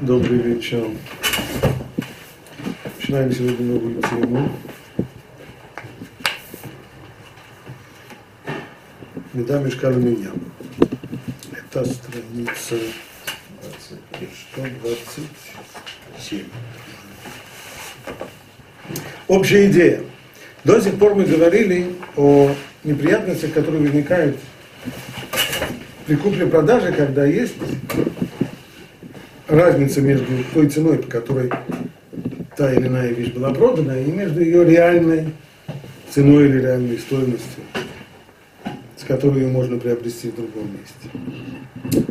Добрый вечер. Начинаем сегодня новую тему. Меда мешкала меня. Это страница 127. Общая идея. До сих пор мы говорили о неприятностях, которые возникают при купле-продаже, когда есть разница между той ценой, по которой та или иная вещь была продана, и между ее реальной ценой или реальной стоимостью, с которой ее можно приобрести в другом месте.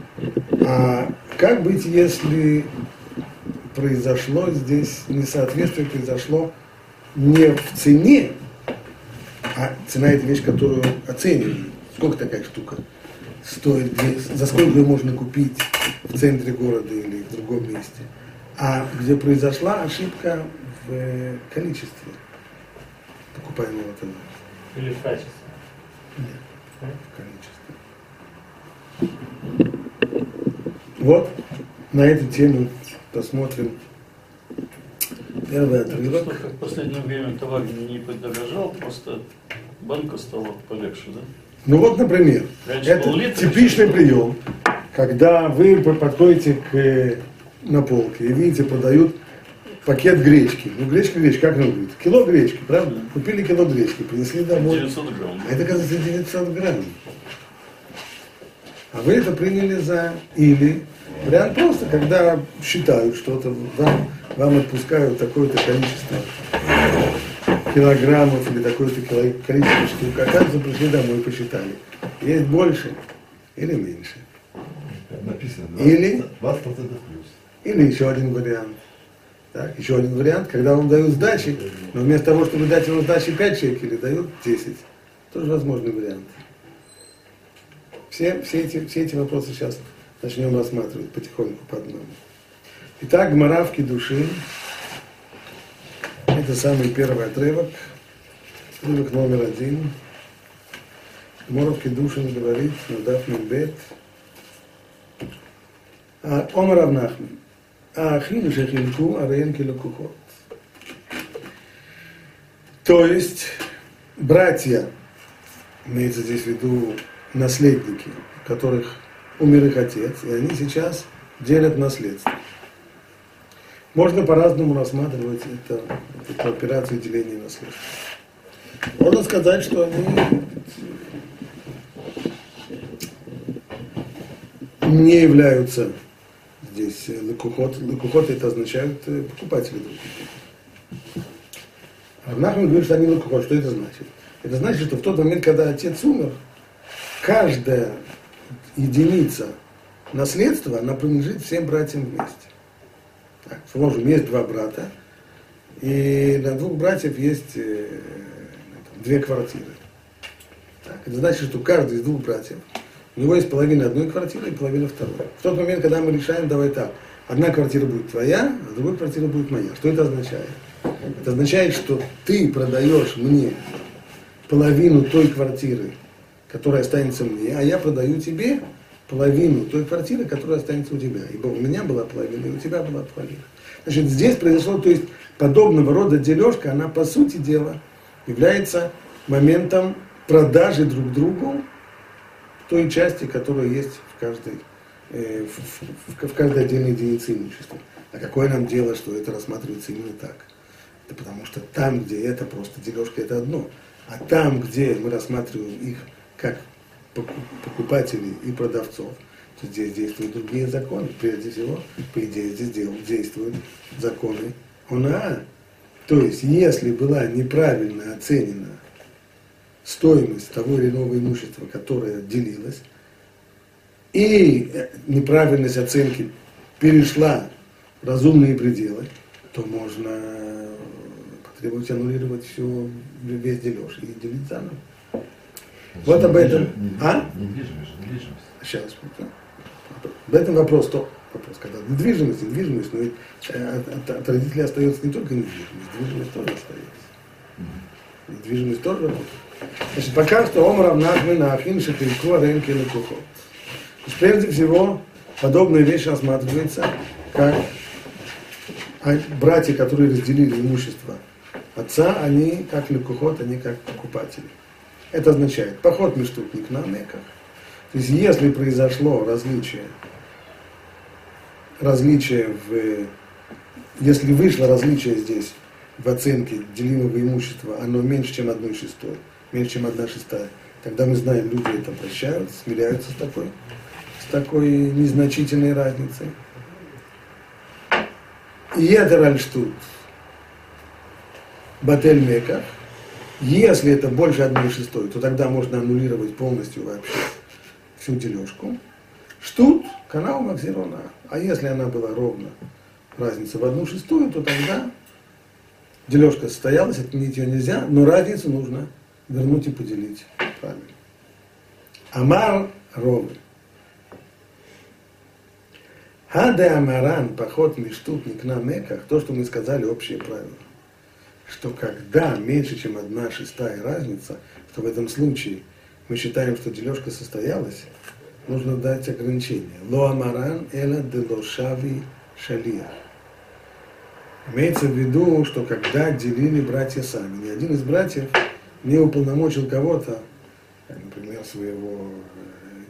А как быть, если произошло здесь несоответствие, произошло не в цене, а цена это вещь, которую оценивают. Сколько такая штука стоит, за сколько ее можно купить в центре города или в другом месте, а где произошла ошибка в э, количестве покупаемого товара. Или в качестве? Нет, в количестве. Вот, на эту тему посмотрим первый отрывок. Что, как в последнее время товар не подорожал, просто банка стала полегче, да? Ну вот, например, Раньше это типичный прием, когда вы подходите к, э, на полке и видите, продают пакет гречки. Ну, гречка, гречка, как она выглядит? Кило гречки, правда? Купили кило гречки, принесли домой. 900 грамм. А это, оказывается, 900 грамм. А вы это приняли за или вариант просто, когда считают что-то, вам, вам отпускают такое-то количество килограммов или такое-то количество штук, а оказывается, пришли домой посчитали. Есть больше или меньше. Написано Или? 20% плюс. Или еще один вариант. Так, еще один вариант, когда вам дают сдачи, но вместо того, чтобы дать вам сдачи 5 шекелей, дают 10. Тоже возможный вариант. Все, все, эти, все эти вопросы сейчас начнем рассматривать потихоньку по одному. Итак, Гмаравки души. Это самый первый отрывок. Отрывок номер один. Гмаравки души говорит, Надав Мимбет. А, Омар Авнахман. האחים שחילקו הרי הם כלקוחות. То есть, братья, имеется здесь в виду наследники, у которых умер их отец, и они сейчас делят наследство. Можно по-разному рассматривать это, эту операцию деления наследства. Можно сказать, что они не являются здесь э, лакухот. Лакухот это означают э, покупатели друг друга. А Нахман говорит, что они лакухот. Что это значит? Это значит, что в тот момент, когда отец умер, каждая единица наследства, она принадлежит всем братьям вместе. Так, положим, есть два брата, и на двух братьев есть э, две квартиры. Так, это значит, что каждый из двух братьев у него есть половина одной квартиры и половина второй. В тот момент, когда мы решаем, давай так, одна квартира будет твоя, а другая квартира будет моя. Что это означает? Это означает, что ты продаешь мне половину той квартиры, которая останется мне, а я продаю тебе половину той квартиры, которая останется у тебя. Ибо у меня была половина, и у тебя была половина. Значит, здесь произошло, то есть подобного рода дележка, она по сути дела является моментом продажи друг другу той части, которая есть в каждой, э, в, в- в каждой отдельной единице имущества. А какое нам дело, что это рассматривается именно так? Это потому что там, где это просто дележка, это одно. А там, где мы рассматриваем их как поку- покупателей и продавцов, то здесь действуют другие законы. Прежде всего, по идее, здесь действуют законы ОНА. То есть, если была неправильно оценена стоимость того или иного имущества, которое делилось, и э, неправильность оценки перешла в разумные пределы, то можно э, потребовать аннулировать все, весь дележ и делить заново. Вот об этом. Недвижимость, А? Недвижимость, недвижимость. Сейчас. В этом вопрос, то вопрос, когда недвижимость, недвижимость, но ведь э, от, от- от родителей остается не только недвижимость, недвижимость тоже остается. Недвижимость тоже работает. Значит, пока что Омар Авнахмен Ахин Шахильку Аренки Лекухо. То есть, прежде всего, подобная вещь рассматривается как а братья, которые разделили имущество отца, они как лекухот, они как покупатели. Это означает поход межтутник на меках. То есть если произошло различие, различие в, если вышло различие здесь в оценке делимого имущества, оно меньше, чем одной шестой, меньше, чем одна шестая, тогда мы знаем, люди это прощают, смиряются с такой, с такой незначительной разницей. И это ральштут батель меках, если это больше одной шестой, то тогда можно аннулировать полностью вообще всю дележку. Штут, канал Максирона. А если она была ровно разница в одну шестую, то тогда дележка состоялась, отменить ее нельзя, но разницу нужно вернуть и поделить правильно. Амар ровы. Хаде Амаран, поход миштутник на меках, то, что мы сказали, общее правило что когда меньше, чем одна шестая разница, то в этом случае мы считаем, что дележка состоялась, нужно дать ограничение. Лоамаран эла делошави шалия. Имеется в виду, что когда делили братья сами, ни один из братьев не уполномочил кого-то, например, своего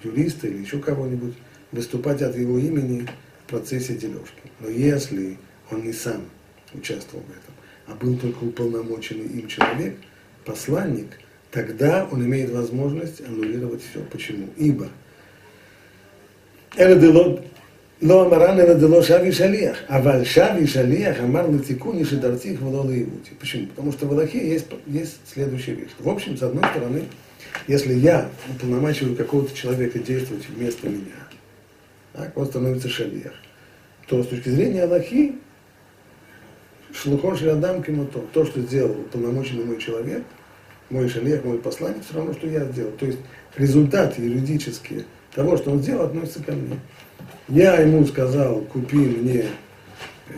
э, юриста или еще кого-нибудь, выступать от его имени в процессе дележки. Но если он не сам участвовал в этом, а был только уполномоченный им человек, посланник, тогда он имеет возможность аннулировать все. Почему? Ибо לא אמרה לנדלו שבי шалех, אבל шави шалех אמר לתיקוни шедарти хвало наивути. Почему? Потому что в Аллахе есть, есть следующая вещь. В общем, с одной стороны, если я уполномачиваю какого-то человека действовать вместо меня, так, он становится шалиях, то с точки зрения Аллахи, шлухон шелядам кемото, то, что сделал уполномоченный мой человек, мой шалех, мой посланник, все равно, что я сделал. То есть результат юридические – того, что он сделал, относятся ко мне. Я ему сказал, купи мне э,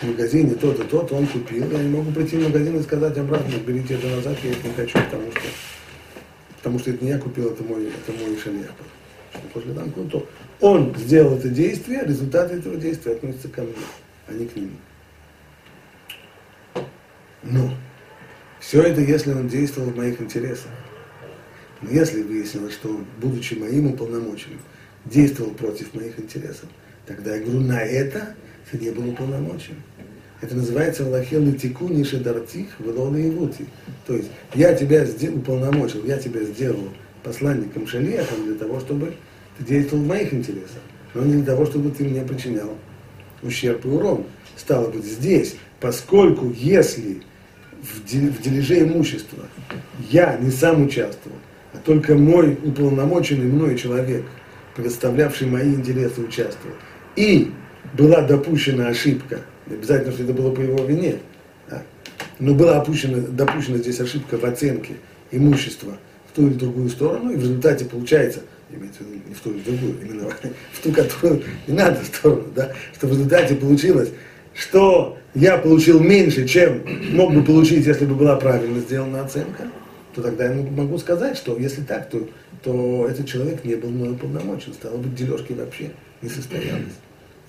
в магазине то-то, то-то, он купил. Я не могу прийти в магазин и сказать обратно, берите это назад, я это не хочу, потому что, потому что это не я купил, это мой, это мой шалех. После то он сделал это действие, результаты этого действия относятся ко мне, а не к нему. Но все это, если он действовал в моих интересах. Но если выяснилось, что он, будучи моим уполномоченным, действовал против моих интересов, тогда я говорю, на это ты не был уполномочен. Это называется Аллахе латику ниши дартих велона ивути. То есть я тебя уполномочил, я тебя сделал посланником шалиахом для того, чтобы ты действовал в моих интересах, но не для того, чтобы ты мне причинял ущерб и урон. Стало быть, здесь, поскольку если в дележе имущества я не сам участвовал, а только мой уполномоченный мной человек, представлявший мои интересы, участвовал, и была допущена ошибка, обязательно, что это было по его вине, да, но была опущена, допущена здесь ошибка в оценке имущества в ту или другую сторону, и в результате получается, имеется в виду не в ту или другую, именно в ту, которую не надо сторону, да, что в результате получилось, что я получил меньше, чем мог бы получить, если бы была правильно сделана оценка, то тогда я могу сказать, что если так, то, то этот человек не был мной полномочен, стало быть, дележки вообще не состоялись.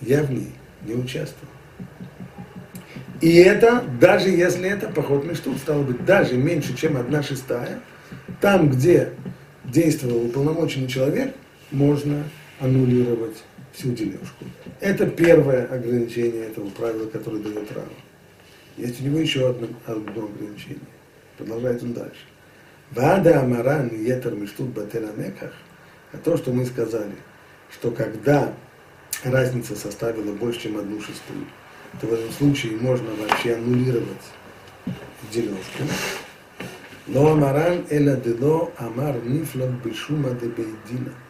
Я в ней не участвовал. И это, даже если это поход мечту, стало быть, даже меньше, чем одна шестая, там, где действовал уполномоченный человек, можно аннулировать всю дележку. Это первое ограничение этого правила, которое дает Рава. Есть у него еще одно, одно ограничение. Продолжает он дальше. Вада Амаран Етер Миштут Бателамеках, а то, что мы сказали, что когда разница составила больше, чем одну шестую, то в этом случае можно вообще аннулировать дележку. Но Амаран Эла Дело Амар Нифлот Бешума Дебейдина –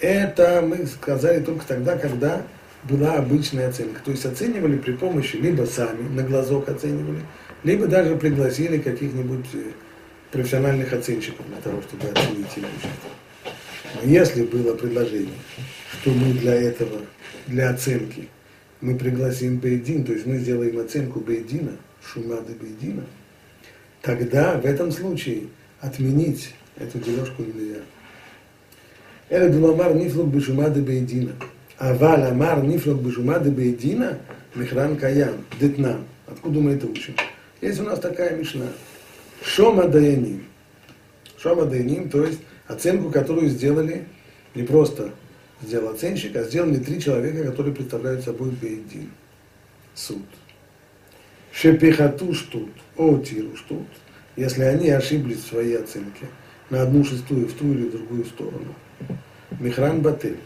это мы сказали только тогда, когда была обычная оценка. То есть оценивали при помощи либо сами, на глазок оценивали, либо даже пригласили каких-нибудь э, профессиональных оценщиков для того, чтобы оценить их. Но если было предложение, что мы для этого, для оценки, мы пригласим Бейдин, то есть мы сделаем оценку Бейдина, Шумады Бейдина, тогда в этом случае отменить эту дележку нельзя. Эля Дуламар Нифлук Бешумады Бейдина. Аваль Амар Нифлук Бешумады Бейдина Михран Каян. Детнам. Откуда мы это учим? Есть у нас такая мишна. Шома даяним. Шома даяним, то есть оценку, которую сделали, не просто сделал оценщик, а сделали три человека, которые представляют собой бейдин. Суд. Шепихату штут, о тиру штут, если они ошиблись в своей оценке на одну шестую, в ту или другую сторону. Михран Батель,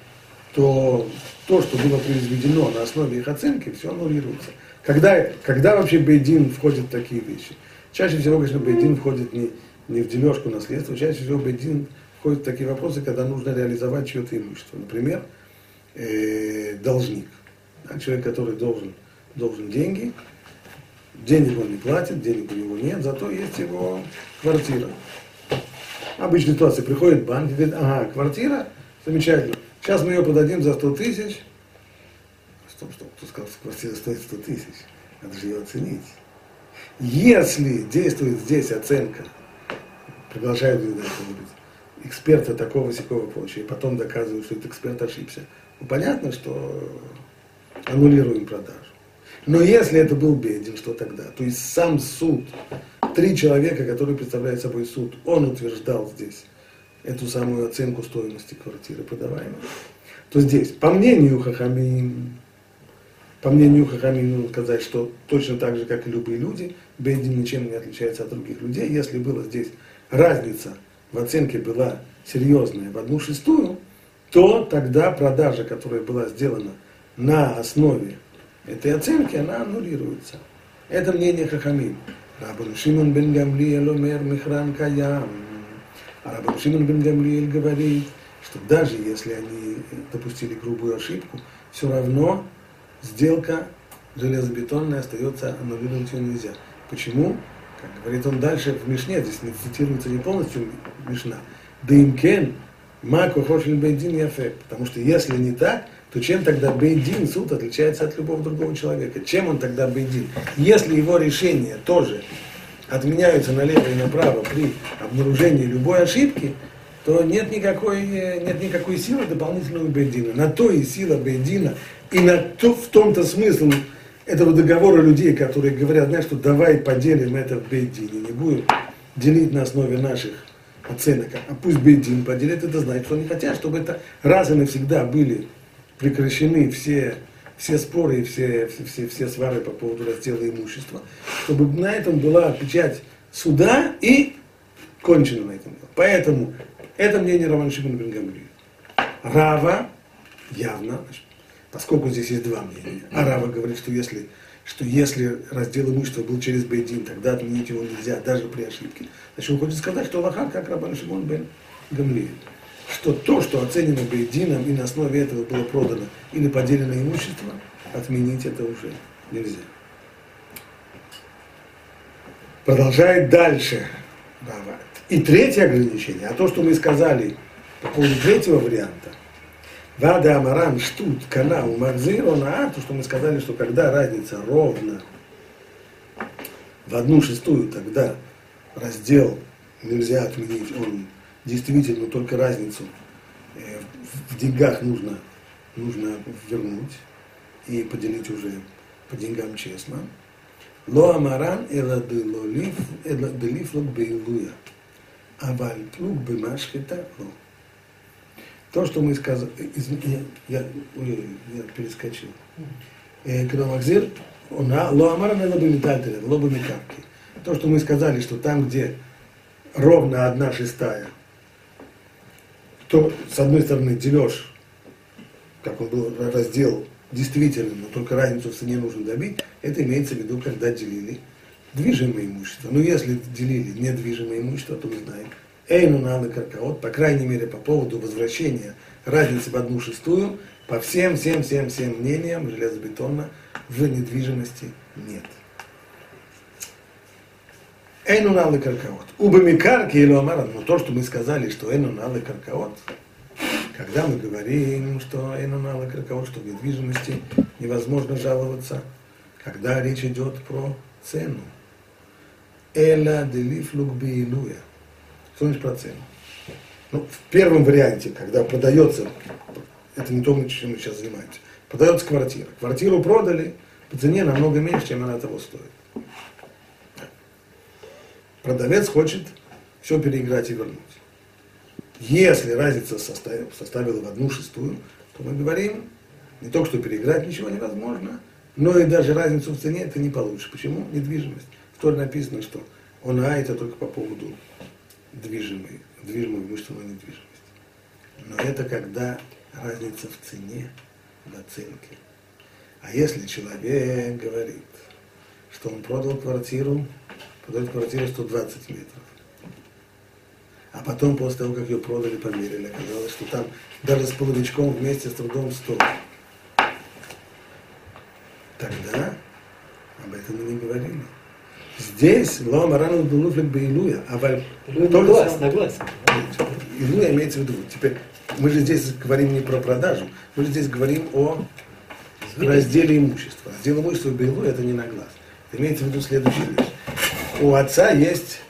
то то, что было произведено на основе их оценки, все аннулируется. Когда, когда вообще Бейдин входит в такие вещи? Чаще всего, конечно, Бейдин входит не, не в дележку наследства, чаще всего Бейдин входит в такие вопросы, когда нужно реализовать чье-то имущество. Например, э, должник. Да, человек, который должен, должен деньги, денег он не платит, денег у него нет, зато есть его квартира. Обычная ситуация, приходит банк и говорит, ага, квартира, замечательно, сейчас мы ее продадим за 100 тысяч. Стоп, стоп, кто сказал, что квартира стоит 100 тысяч? Надо же ее оценить. Если действует здесь оценка, продолжают говорить, эксперта такого сякого прочее, и потом доказывают, что этот эксперт ошибся, ну, понятно, что аннулируем продажу. Но если это был Бедин, что тогда? То есть сам суд, три человека, которые представляют собой суд, он утверждал здесь эту самую оценку стоимости квартиры продаваемой. То здесь, по мнению Хахамин, по мнению Хахамин, нужно сказать, что точно так же, как и любые люди, Бейдин ничем не отличается от других людей. Если была здесь разница в оценке была серьезная в одну шестую, то тогда продажа, которая была сделана на основе этой оценки, она аннулируется. Это мнение Хахамин. Рабан Шимон бен Гамлиэль омер михран каям. А Рабан Шимон бен Гамлиэль говорит, что даже если они допустили грубую ошибку, все равно сделка железобетонная остается, аннулировать ее нельзя. Почему? Как говорит он дальше в Мишне, здесь не цитируется не полностью Мишна. Да им кен, маку хошлин бейдин яфе. Потому что если не так, то чем тогда Бейдин, суд, отличается от любого другого человека? Чем он тогда Бейдин? Если его решения тоже отменяются налево и направо при обнаружении любой ошибки, то нет никакой, нет никакой силы дополнительного Бейдина. На то и сила Бейдина, и на то, в том-то смысл этого договора людей, которые говорят, знаешь, что давай поделим это в Бейдине, не будем делить на основе наших оценок, а пусть Бейдин поделит, это значит, что они хотят, чтобы это раз и навсегда были прекращены все, все споры и все, все, все, все свары по поводу раздела имущества, чтобы на этом была печать суда и кончено на этом. Поэтому это мнение Раван Шимон бен Рава явно, поскольку здесь есть два мнения, а Рава говорит, что если, что если раздел имущества был через Бейдин, тогда отменить его нельзя, даже при ошибке. Значит, он хочет сказать, что Аллахан, как Рабан Шимон бен Гамлиэль что то, что оценено Бейдином и на основе этого было продано или поделено имущество, отменить это уже нельзя. Продолжает дальше И третье ограничение, а то, что мы сказали по поводу третьего варианта, Вада Амаран Штут Канал Махзирона, то, что мы сказали, что когда разница ровно в одну шестую, тогда раздел нельзя отменить, он действительно только разницу э, в деньгах нужно, нужно вернуть и поделить уже по деньгам честно. Ло амаран эла делиф лок бейлуя. Аваль плуг бемашхита ло. То, что мы сказали, я, я, я перескочил. Э, Махзир, он, ло амаран эла бемитальтеля, ло бемикапки. То, что мы сказали, что там, где ровно одна шестая – то, с одной стороны, дележ, как он был раздел действительно, но только разницу в цене нужно добить, это имеется в виду, когда делили движимое имущество. Но если делили недвижимое имущество, то мы знаем, Эйну надо каркаот, по крайней мере, по поводу возвращения разницы в одну шестую, по всем, всем, всем, всем мнениям железобетона в недвижимости нет. Эйну налы каркаот. Убамикарки или омаран, но то, что мы сказали, что эйну налы каркаот, когда мы говорим, что эйну налы каркаот, что в недвижимости невозможно жаловаться, когда речь идет про цену. Эла делиф лукбиилуя. Что значит про цену? Ну, в первом варианте, когда продается, это не то, чем мы сейчас занимаемся, продается квартира. Квартиру продали по цене намного меньше, чем она того стоит. Продавец хочет все переиграть и вернуть. Если разница составила, составила в одну шестую, то мы говорим, не только что переиграть ничего невозможно, но и даже разницу в цене это не получше. Почему? Недвижимость. Торе написано, что он а это только по поводу движимой, движимой имущественной недвижимости. Но это когда разница в цене, в оценке. А если человек говорит, что он продал квартиру, продает квартиру 120 метров, а потом, после того, как ее продали, померили, оказалось, что там даже с половичком вместе с трудом 100. Тогда об этом мы не говорили. Здесь Лома Рану Дулуфлик Бейлуя, а Ну, на глаз, на глаз. Илуя имеется в виду. Теперь мы же здесь говорим не про продажу, мы же здесь говорим о разделе имущества. Раздел имущества Бейлуя это не на глаз. Имеется в виду следующая вещь. У отца есть,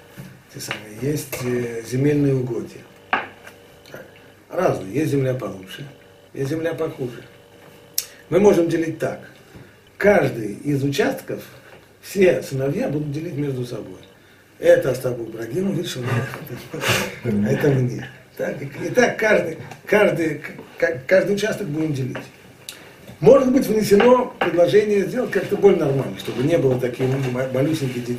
те самые, есть э, земельные угодья. Разные. Есть земля получше, есть земля похуже. Мы можем делить так. Каждый из участков все сыновья будут делить между собой. Это Остапу Ибрагиму вышел, а это мне. Так, и, так каждый, каждый, каждый участок будем делить. Может быть внесено предложение сделать как-то более нормально, чтобы не было такие ма- малюсенькие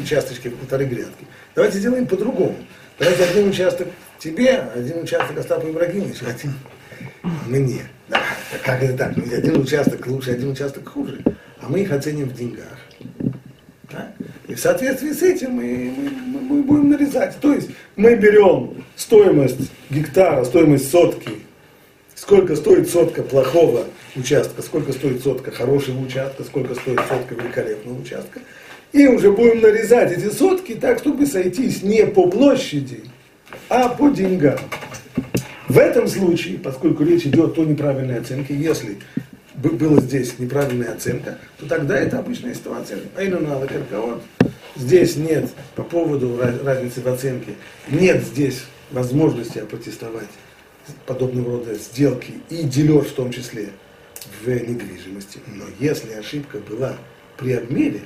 участочки в полторы грядки. Давайте сделаем по-другому. Давайте один участок тебе, один участок Остапу Ибрагимовичу, один мне. Да, как это так? Один участок лучше, один участок хуже. А мы их оценим в деньгах. И в соответствии с этим мы, мы- мы- будем нарезать. То есть мы берем стоимость гектара, стоимость сотки, сколько стоит сотка плохого участка, сколько стоит сотка хорошего участка, сколько стоит сотка великолепного участка. И уже будем нарезать эти сотки так, чтобы сойтись не по площади, а по деньгам. В этом случае, поскольку речь идет о неправильной оценке, если была здесь неправильная оценка, то тогда это обычная ситуация. Айну надо каркаот. Здесь нет, по поводу раз- разницы в оценке, нет здесь возможности опротестовать подобного рода сделки и дележ в том числе в недвижимости. Но если ошибка была при обмене,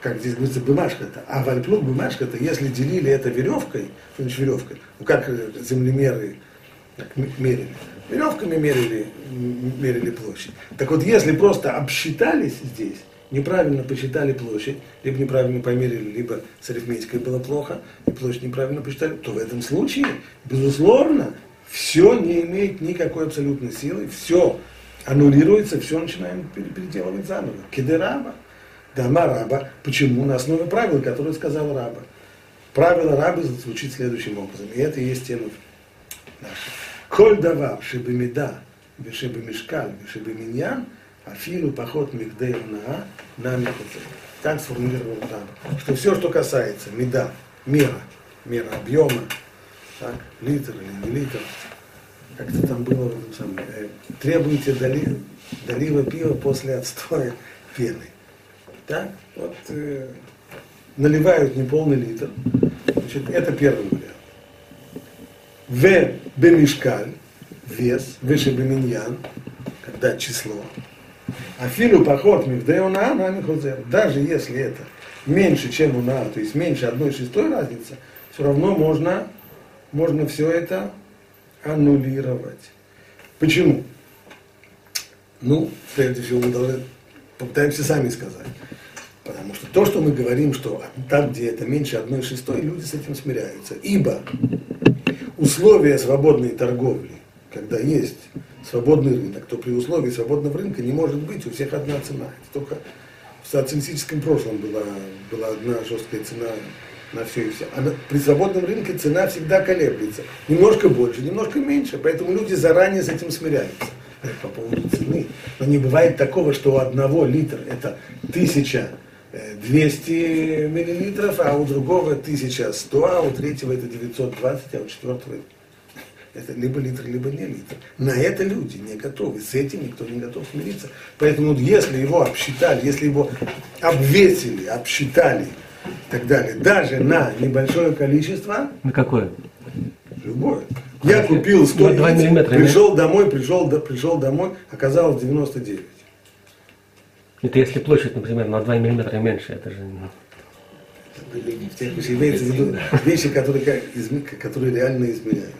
как здесь говорится, бумажка-то, а вальплуг бумажка-то, если делили это веревкой, значит веревкой, ну как э, землемеры так, мерили, веревками мерили, мерили площадь. Так вот, если просто обсчитались здесь, неправильно посчитали площадь, либо неправильно померили, либо с арифметикой было плохо, и площадь неправильно посчитали, то в этом случае, безусловно, все не имеет никакой абсолютной силы, все аннулируется, все начинаем пере- переделывать заново. Кедераба. Дама раба. Почему? На основе правил, которые сказал раба. Правило раба звучит следующим образом. И это и есть тема наша. Коль давар шебемида, вешебемишкаль, вешебеминьян, афилу поход мигдей на на микоце. Так сформулировал раба. Что все, что касается меда, мера, мера объема, так, литр или не литр, как-то там было самом, э, требуете доли, долива пива после отстоя пены. Так, вот э, наливают неполный литр. Значит, это первый вариант. В бемишкаль, вес, выше беминьян, когда число. Афилу поход мивдеуна на михозер. Даже если это меньше, чем у на, то есть меньше одной шестой разницы, все равно можно, можно все это аннулировать. Почему? Ну, прежде всего мы должны попытаемся сами сказать. Потому что то, что мы говорим, что там, где это меньше одной шестой, люди с этим смиряются. Ибо условия свободной торговли, когда есть свободный рынок, то при условии свободного рынка не может быть у всех одна цена. Это только в социалистическом прошлом была, была одна жесткая цена на все и все. А при свободном рынке цена всегда колеблется. Немножко больше, немножко меньше. Поэтому люди заранее с этим смиряются. По поводу цены. Но не бывает такого, что у одного литра это 1200 миллилитров, а у другого 1100, а у третьего это 920, а у четвертого это либо литр, либо не литр. На это люди не готовы. С этим никто не готов смириться. Поэтому если его обсчитали, если его обвесили, обсчитали и так далее, даже на небольшое количество, На какое? любое, Я купил 100 Два яиц, миллиметра, пришел домой, пришел, пришел домой, оказалось 99. Это если площадь, например, на 2 миллиметра меньше, это же... ну, имеется в виду вещи, которые, которые реально измеряются.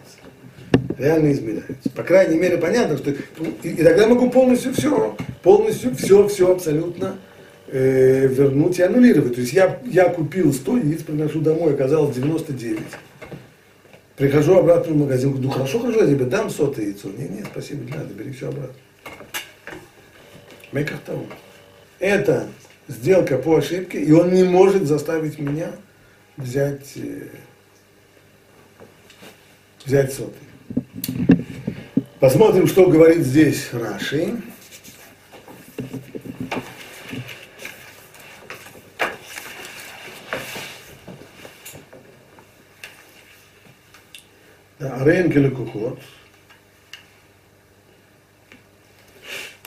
Реально измеряются. По крайней мере, понятно, что... И, и тогда я могу полностью все, полностью все, все абсолютно э, вернуть и аннулировать. То есть я, я купил 100 яиц, приношу домой, оказалось 99. Прихожу обратно в магазин, говорю, ну хорошо, хорошо, я тебе дам сотое яйцо. Не, не, спасибо, не надо, бери все обратно. Меках того. Это сделка по ошибке, и он не может заставить меня взять, э, взять сотый. Посмотрим, что говорит здесь Раши. Да, Рейнки Лекухот.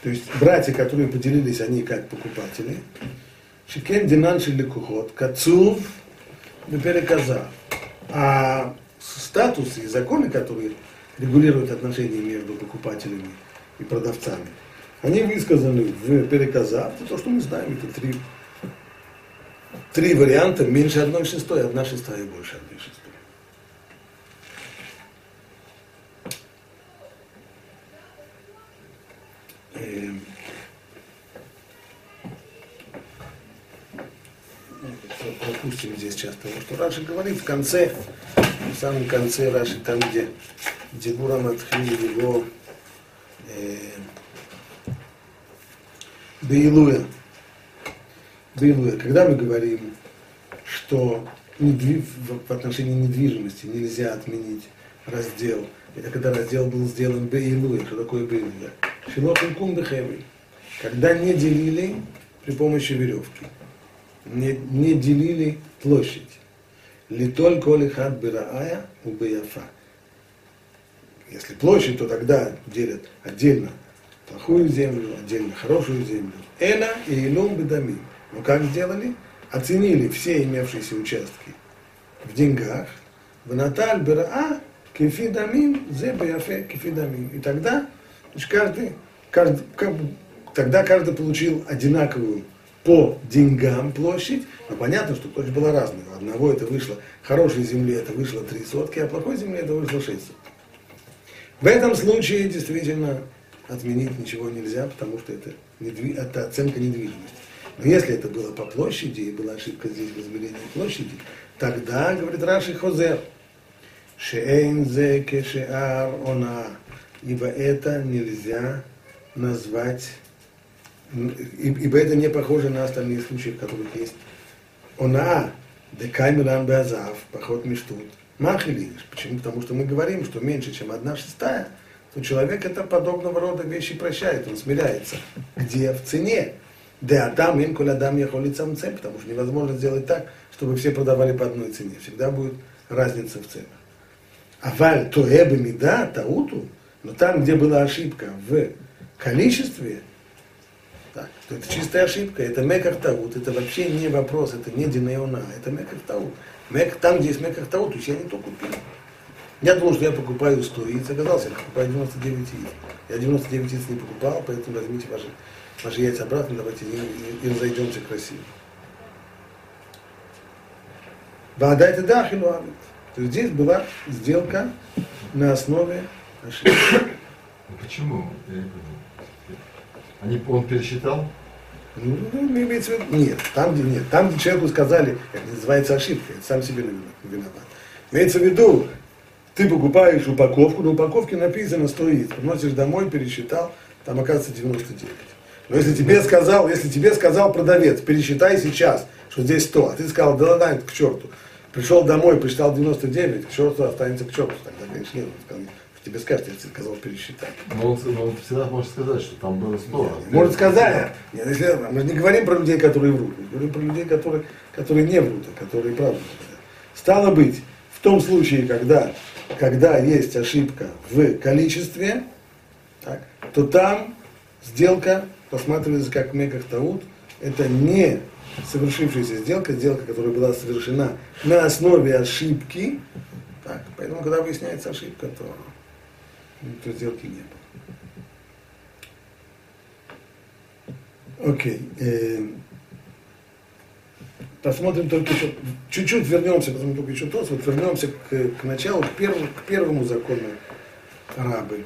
То есть братья, которые поделились, они как покупатели. Шикен Динанши Лекухот, Кацув, переказав. А статусы и законы, которые регулируют отношения между покупателями и продавцами, они высказаны в переказав. Это то, что мы знаем, это три, три варианта, меньше одной шестой, одна шестая и больше одной шестой. Пропустим здесь сейчас того, что Раши говорит в конце, в самом конце Раши, там, где Дебура Матхили его э, Бейлуя. Бейлуя. Когда мы говорим, что недви- в в отношении недвижимости нельзя отменить раздел, это когда раздел был сделан Бейлуя. Что такое Бейлуя? Шилотин кум бехевый. Когда не делили при помощи веревки не, не делили площадь. Литоль коли хат бираая у бияфа. Если площадь, то тогда делят отдельно плохую землю, отдельно хорошую землю. Эна и илум бедамим. Но как сделали? Оценили все имевшиеся участки в деньгах. В Наталь бираа кефи дамим, зе бияфе кефи дамим. И тогда значит, каждый, каждый, как тогда каждый получил одинаковую по деньгам площадь, но понятно, что площадь была разная. У одного это вышло, хорошей земле это вышло три сотки, а плохой земле это вышло шесть соток. В этом случае действительно отменить ничего нельзя, потому что это, недви- это оценка недвижимости. Но если это было по площади, и была ошибка здесь в измерении площади, тогда, говорит Раши Хозер, Шеэйн зе кешеар она, ибо это нельзя назвать ибо это не похоже на остальные случаи, в которых есть она, декаймилан беазав, поход миштут, махили. Почему? Потому что мы говорим, что меньше, чем одна шестая, то человек это подобного рода вещи прощает, он смиряется. Где? В цене. Да адам им коль адам яхолит самцем, потому что невозможно сделать так, чтобы все продавали по одной цене. Всегда будет разница в ценах. А валь то эбы мида, тауту, но там, где была ошибка в количестве, так, то это чистая ошибка, это меках таут, это вообще не вопрос, это не динеона, это меках таут. Мек, там, где есть меках таут, то есть я не то купил. Я думал, что я покупаю 100 яиц, оказалось, я покупаю 99 яиц. Я 99 яиц не покупал, поэтому возьмите ваши, ваши яйца обратно, давайте и, и, и разойдемся красиво. Вода это да, хилуамит. То есть здесь была сделка на основе Ну почему? Они, он пересчитал? Ну, ну, ну, имеется в виду, нет, там, где нет, там, где человеку сказали, это называется ошибка, это сам себе виноват. Имеется в виду, ты покупаешь упаковку, на упаковке написано 100 яиц, приносишь домой, пересчитал, там оказывается 99. Но если тебе сказал, если тебе сказал продавец, пересчитай сейчас, что здесь 100, а ты сказал, да ладно, к черту. Пришел домой, посчитал 99, к черту останется к черту. Тогда, конечно, нет, тебе скажет, я тебе сказал пересчитать. Но он, но он всегда может сказать, что там было 100. а Может сказать, нет, если, мы не говорим про людей, которые врут, мы говорим про людей, которые, которые не врут, а которые правду говорят. Стало быть, в том случае, когда, когда есть ошибка в количестве, так, то там сделка рассматривается как меках таут, это не совершившаяся сделка, сделка, которая была совершена на основе ошибки, Так, поэтому, когда выясняется ошибка, то никакой сделки не было. Окей. Э, посмотрим только еще, чуть-чуть вернемся, потому только еще то, вот вернемся к, к началу, к первому, к первому закону рабы.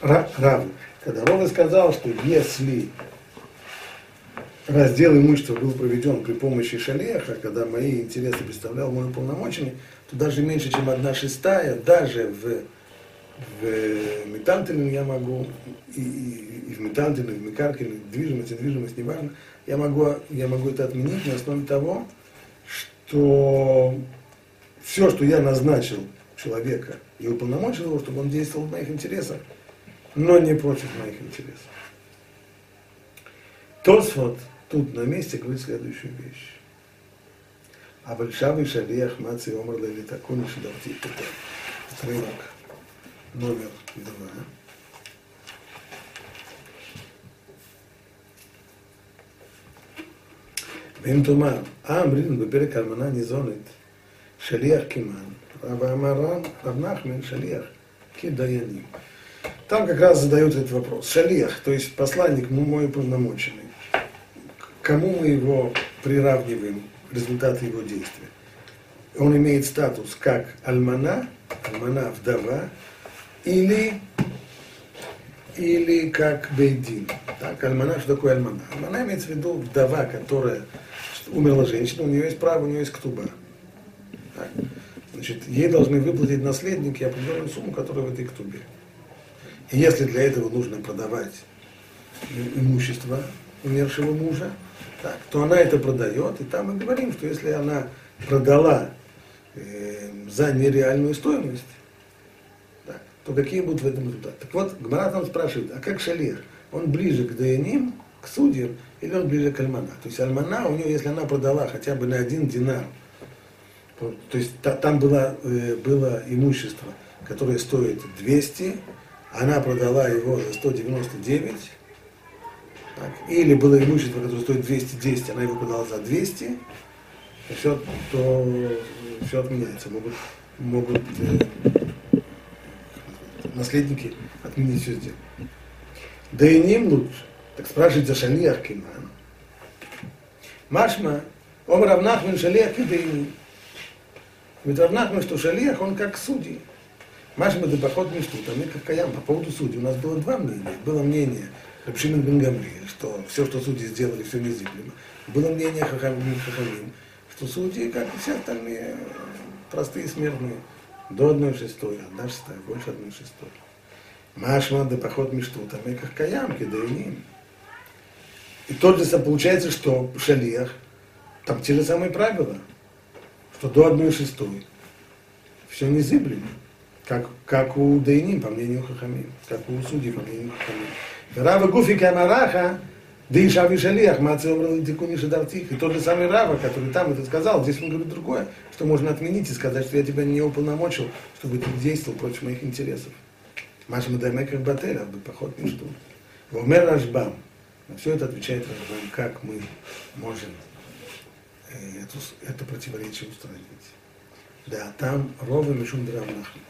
Ра, рабы. Когда Рова сказал, что если раздел имущества был проведен при помощи шалеха, когда мои интересы представлял мой уполномоченный, то даже меньше, чем одна шестая, даже в, в метантеле я могу, и, и, и в метантеле, и в мекарке, движимость, недвижимость, неважно, я могу, я могу это отменить на основе того, что все, что я назначил человека и уполномочил его, чтобы он действовал в моих интересах, но не против моих интересов. Тосфот тут на месте говорит следующую вещь. А большавый шалиях маци омр лели такой шидавти Отрывок номер два. ואם תאמר, אה אמרין בפרק האלמנה ניזונת, שליח כמען, ואמר רב נחמן, שליח כדיינים. Там как раз задают этот вопрос. Шалиях, то есть посланник, мой уполномоченный. Кому мы его приравниваем, результаты его действия? Он имеет статус как альмана, альмана вдова, или, или как бейдин. Так, альмана, что такое альмана? Альмана имеется в виду вдова, которая умерла женщина, у нее есть право, у нее есть ктуба. Так. Значит, ей должны выплатить наследники определенную сумму, которая в этой ктубе. И если для этого нужно продавать имущество умершего мужа, так, то она это продает, и там мы говорим, что если она продала э, за нереальную стоимость, то какие будут в этом результаты? Так вот, Гмара там спрашивает, а как шалех? Он ближе к Даяним, к судьям, или он ближе к Альмана? То есть Альмана, у нее, если она продала хотя бы на один динар, то, есть та, там было, э, было имущество, которое стоит 200, она продала его за 199, так, или было имущество, которое стоит 210, она его продала за 200, то все, то все отменяется. Могут, могут э, наследники отменить все сделать. Да и ним лучше. Так спрашивает за шалиях киман. Машма, он равнахмин шалиях и да и ним. Ведь равнахмин, что шалиях, он как судьи. Машма мечту, там как каям. По поводу судей у нас было два мнения. Было мнение Рабшимин бен что все, что судьи сделали, все незыблемо. Было мнение Хахамин Хахамин, что судьи, как и все остальные, простые смертные, до одной шестой, одна шестая, больше одной шестой. Машма да поход мечту, там и как каям, кидаиним. И тот же получается, что в шалиях там те же самые правила, что до одной шестой все незыблемо, как, как у Дейним, по мнению Хахамим, как у судей, по мнению Хахамим. Рава Гуфи Камараха, да и Шави Шалиях, Мацы Омрал Тикуни Шадартих. И тот же самый Рава, который там это сказал, здесь он говорит другое, что можно отменить и сказать, что я тебя не уполномочил, чтобы ты действовал против моих интересов. Маша Мадамеках Батель, бы поход не что. Вомер Рашбам. На все это отвечает Рашбам, как мы можем э, эту, это противоречие устранить. Да, там Рова Мишум Драмнахмит.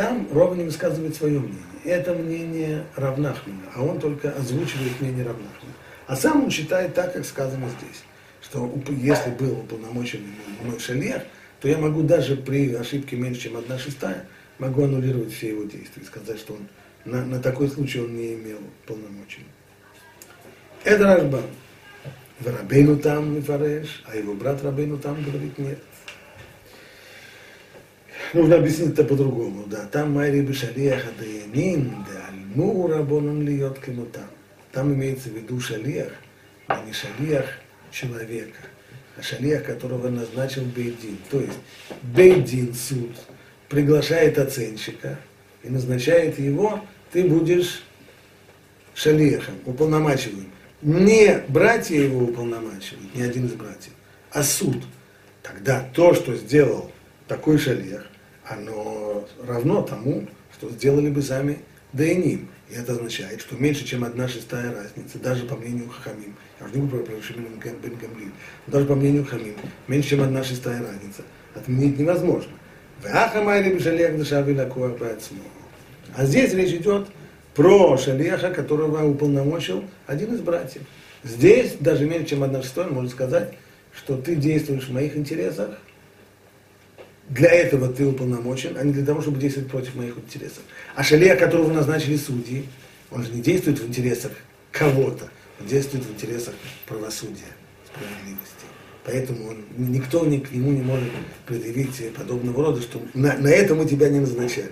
Там Рова не высказывает свое мнение. Это мнение Равнахмина, а он только озвучивает мнение Равнахмина. А сам он считает так, как сказано здесь, что если был уполномоченный мой шалех, то я могу даже при ошибке меньше, чем одна шестая, могу аннулировать все его действия и сказать, что он на, на такой случай он не имел полномочий. Это Рашбан. Рабейну там не фареш, а его брат Рабейну там говорит нет нужно объяснить это по-другому, да. Там Майри Бешалиях Адаянин, да Альму Рабонан Льет Кемутам. Там имеется в виду шалиях, а не шалиях человека, а шалиях, которого назначил Бейдин. То есть Бейдин, суд, приглашает оценщика и назначает его, ты будешь шалиехом, уполномачиваем. Не братья его уполномачивают, не один из братьев, а суд. Тогда то, что сделал такой шалех, оно равно тому, что сделали бы сами Дайним. И это означает, что меньше, чем одна шестая разница, даже по мнению Хахамим, я уже не говорю про Шимин бен Гамлин, даже по мнению Хамим, меньше, чем одна шестая разница, отменить невозможно. А здесь речь идет про шалеха, которого уполномочил один из братьев. Здесь, даже меньше, чем одна шестая, можно сказать, что ты действуешь в моих интересах, для этого ты уполномочен, а не для того, чтобы действовать против моих интересов. А шалех, которого назначили судьи, он же не действует в интересах кого-то, он действует в интересах правосудия, справедливости. Поэтому он, никто ни, к нему не может предъявить подобного рода, что на, на это мы тебя не назначали.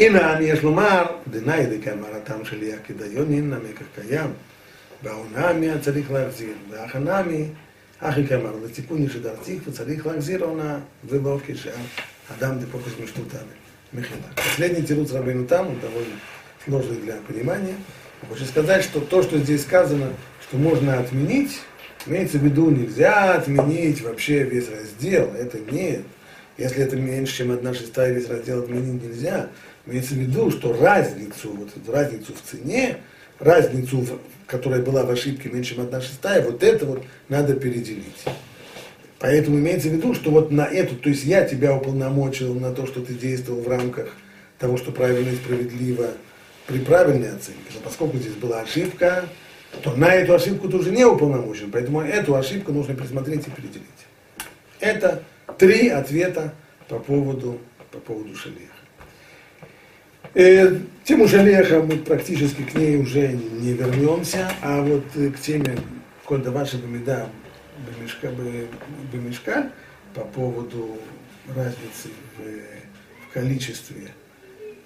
הנה יש לומר, דנאי דקאמרתם של הכדאיונין, המקח קיים, והעונמי צריך להחזיר, והחנמי, אחי כאמר, לתיקון שדרתיך וצריך להחזיר עונה, ולא כשאדם דפוקס משתותן, מחילה. Последний тирус Рабейну там, он довольно сложный для понимания. Хочу сказать, что то, что здесь сказано, что можно отменить, имеется в виду, нельзя отменить вообще весь раздел, это нет. Если это меньше, чем одна шестая весь раздел отменить нельзя, Имеется в виду, что разницу, вот эту разницу в цене, разницу, которая была в ошибке меньше, чем одна шестая, вот это вот надо переделить. Поэтому имеется в виду, что вот на эту, то есть я тебя уполномочил на то, что ты действовал в рамках того, что правильно и справедливо при правильной оценке. Но поскольку здесь была ошибка, то на эту ошибку ты уже не уполномочен, поэтому эту ошибку нужно присмотреть и переделить. Это три ответа по поводу, по поводу шалеха. Э, тему Жалеха мы практически к ней уже не вернемся, а вот э, к теме Кода ваша бемеда бемешка, бемешка по поводу разницы в, в количестве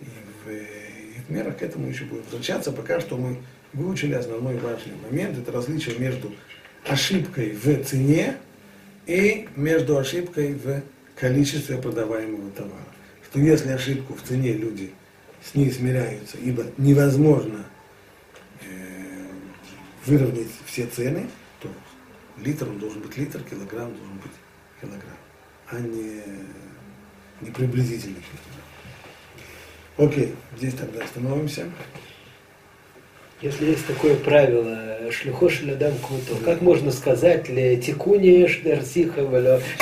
и в, и в мерах, к этому еще будем возвращаться. Пока что мы выучили основной важный момент, это различие между ошибкой в цене и между ошибкой в количестве продаваемого товара. Что если ошибку в цене люди с ней смиряются, ибо невозможно э, выровнять все цены, то литр он должен быть литр, килограмм должен быть килограмм, а не, не приблизительный килограмм. Окей, здесь тогда остановимся. Если есть такое правило, шлюхош лядам куто, как можно сказать, ли тикуни шдерсиха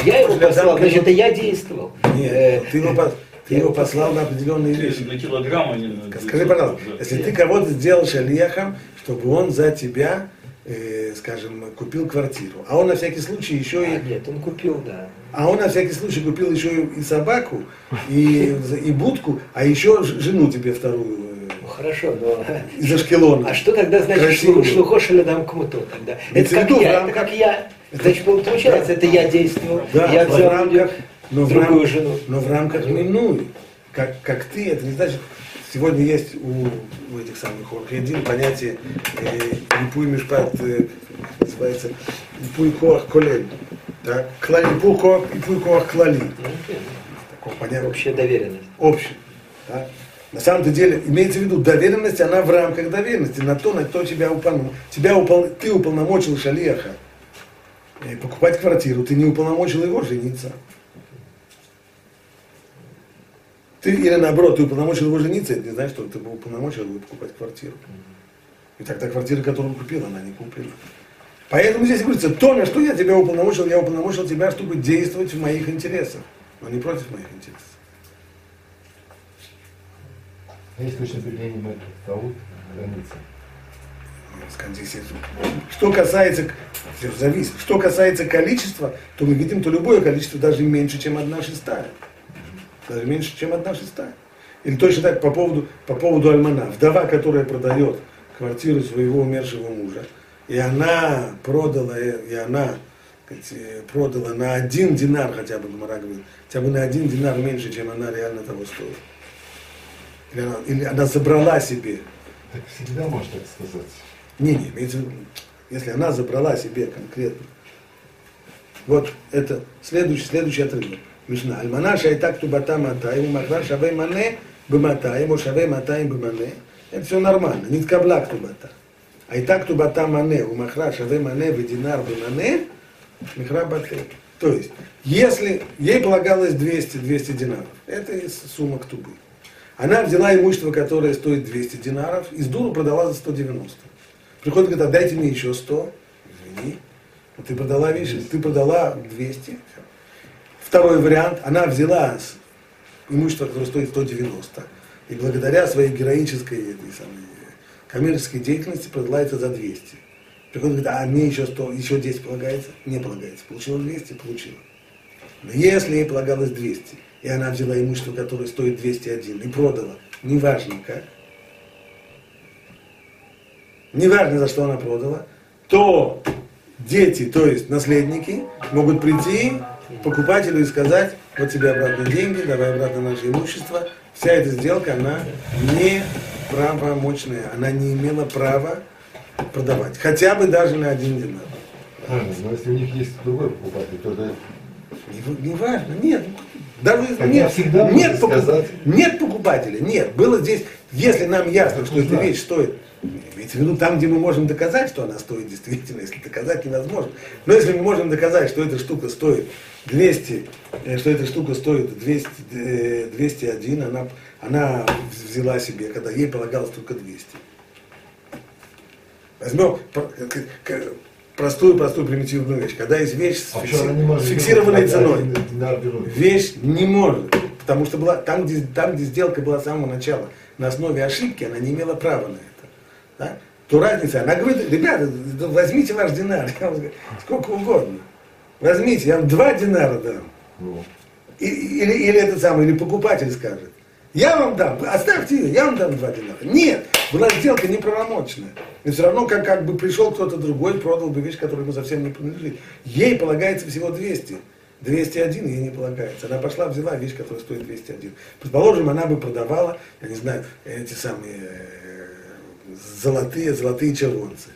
Я его послал, значит, это я действовал. Нет, э, ты его послал. Ты его послал на определенные вещи. На килограмм они на Скажи, пожалуйста, если ты кого-то сделал шалехом, чтобы он за тебя, э, скажем, купил квартиру, а он на всякий случай еще а, и... Нет, он купил, да. А он на всякий случай купил еще и собаку, и, и будку, а еще жену тебе вторую. Э, ну, хорошо, но... Из Ашкелона. А что тогда значит шлухош или дам кмуту тогда? Это как, я, это как я. Значит, получается, это я действовал, да, я взял в рамках, но в, другую рам... жену. Но в рамках минуй. Как, как ты, это не значит, сегодня есть у, у этих самых орхидин понятие э, Ипуй Мишпат, э, называется Ипуй Коах Колель. Так? Ипуй Коах, Ипуй Коах Клали. Такое понятие. Общая доверенность. Общая. Да? На самом деле, имеется в виду, доверенность, она в рамках доверенности, на то, на кто тебя уполномочил. Тебя упол... Ты уполномочил шалеха э, покупать квартиру, ты не уполномочил его жениться. Ты, или наоборот, ты уполномочил его жениться, это не значит, что ты уполномочил его покупать квартиру. И тогда квартира, которую он купил, она не куплена. Поэтому здесь говорится, то, на что я тебя уполномочил, я уполномочил тебя, чтобы действовать в моих интересах, но не против моих интересов. А есть точно определение таут, границы? Что касается, зависит, что касается количества, то мы видим, то любое количество даже меньше, чем одна шестая даже меньше, чем одна шестая. Или точно так по поводу, по поводу Альмана. Вдова, которая продает квартиру своего умершего мужа, и она продала, и она сказать, продала на один динар, хотя бы Гмара говорит, хотя бы на один динар меньше, чем она реально того стоит. Или она, или она забрала себе. Так всегда можно так сказать. Не, не, имеется в виду, если она забрала себе конкретно. Вот это следующий, следующий отрывок. משנה, אלמנה שהייתה כתובתה 200 ומכרה שווה מנה ב-200 או שווה 200 במנה, это все нормально, не התקבלה כתובתה. הייתה כתובתה מנה ומכרה שווה מנה ודינר במנה, מכרה בטל. То есть, если ей полагалось 200, 200 динаров, это сумма ктубы. Она взяла имущество, которое стоит 200 динаров, и с дуру продала за 190. Приходит, говорит, отдайте мне еще 100. Извини, ты продала, видишь, ты продала 200, все. Второй вариант, она взяла имущество, которое стоит 190, и благодаря своей героической этой самой, коммерческой деятельности продала это за 200. Приходит, говорит, а мне еще, 100, еще 10 полагается? Не полагается. Получила 200, получила. Но если ей полагалось 200, и она взяла имущество, которое стоит 201, и продала, неважно как, неважно за что она продала, то дети, то есть наследники, могут прийти покупателю и сказать, вот тебе обратно деньги, давай обратно наше имущество. Вся эта сделка, она не правомочная, она не имела права продавать. Хотя бы даже на один динар. Правильно, но если у них есть другой покупатель, то это Не, не важно, нет. Даже Тогда нет, всегда нет, покуп- нет покупателя, нет. Было здесь, если нам ясно, что эта Узнать. вещь стоит, имеется в виду там, где мы можем доказать, что она стоит действительно, если доказать невозможно. Но если мы можем доказать, что эта штука стоит 200, э, что эта штука стоит 200, э, 201, она, она взяла себе, когда ей полагалось только 200. Возьмем к- простую-простую примитивную вещь. Когда есть вещь с, А фикси- с фиксированной ценой, вещь не может, потому что была, там, где, там, где сделка была с самого начала, на основе ошибки, она не имела права на это. Да? То разница, она говорит, ребята, возьмите ваш динар, я вам говорю, сколько угодно. Возьмите, я вам два динара дам. Ну, И- или, или этот самый, или покупатель скажет, я вам дам, оставьте ее, я вам дам два динара. Нет, была сделка неправомочная. И все равно, как, как бы пришел кто-то другой, продал бы вещь, которая ему совсем не принадлежит. Ей полагается всего 200. 201 ей не полагается. Она пошла, взяла вещь, которая стоит 201. Предположим, она бы продавала, я не знаю, эти самые э, золотые, золотые червонцы.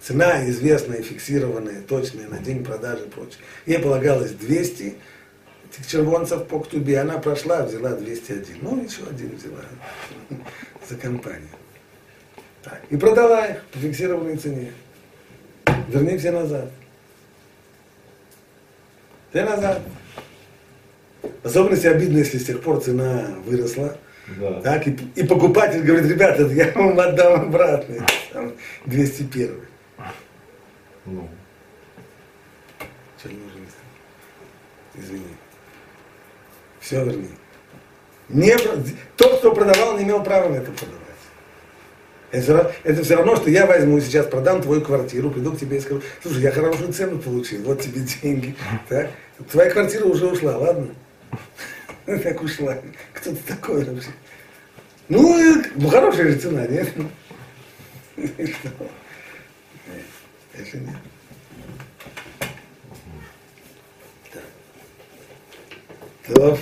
Цена известная, фиксированная, точная, на день продажи и прочее. Ей полагалось 200 этих червонцев по ктубе. Она прошла, взяла 201. Ну, еще один взяла за компанию. Так. И продала их по фиксированной цене. Верни все назад. Все назад. В особенности обидно, если с тех пор цена выросла. да. Так, и, и покупатель говорит, ребята, я вам отдам обратно. Там 201. Ну, Что не нужно Извини. Все верни. Не, тот, кто продавал, не имел права на это продавать. Это все, равно, это все равно, что я возьму сейчас, продам твою квартиру, приду к тебе и скажу, слушай, я хорошую цену получил, вот тебе деньги. Так? Твоя квартира уже ушла, ладно? Как ушла? Кто ты такой вообще? Ну, ну, хорошая же цена, нет? И что? Нет. Так. Так.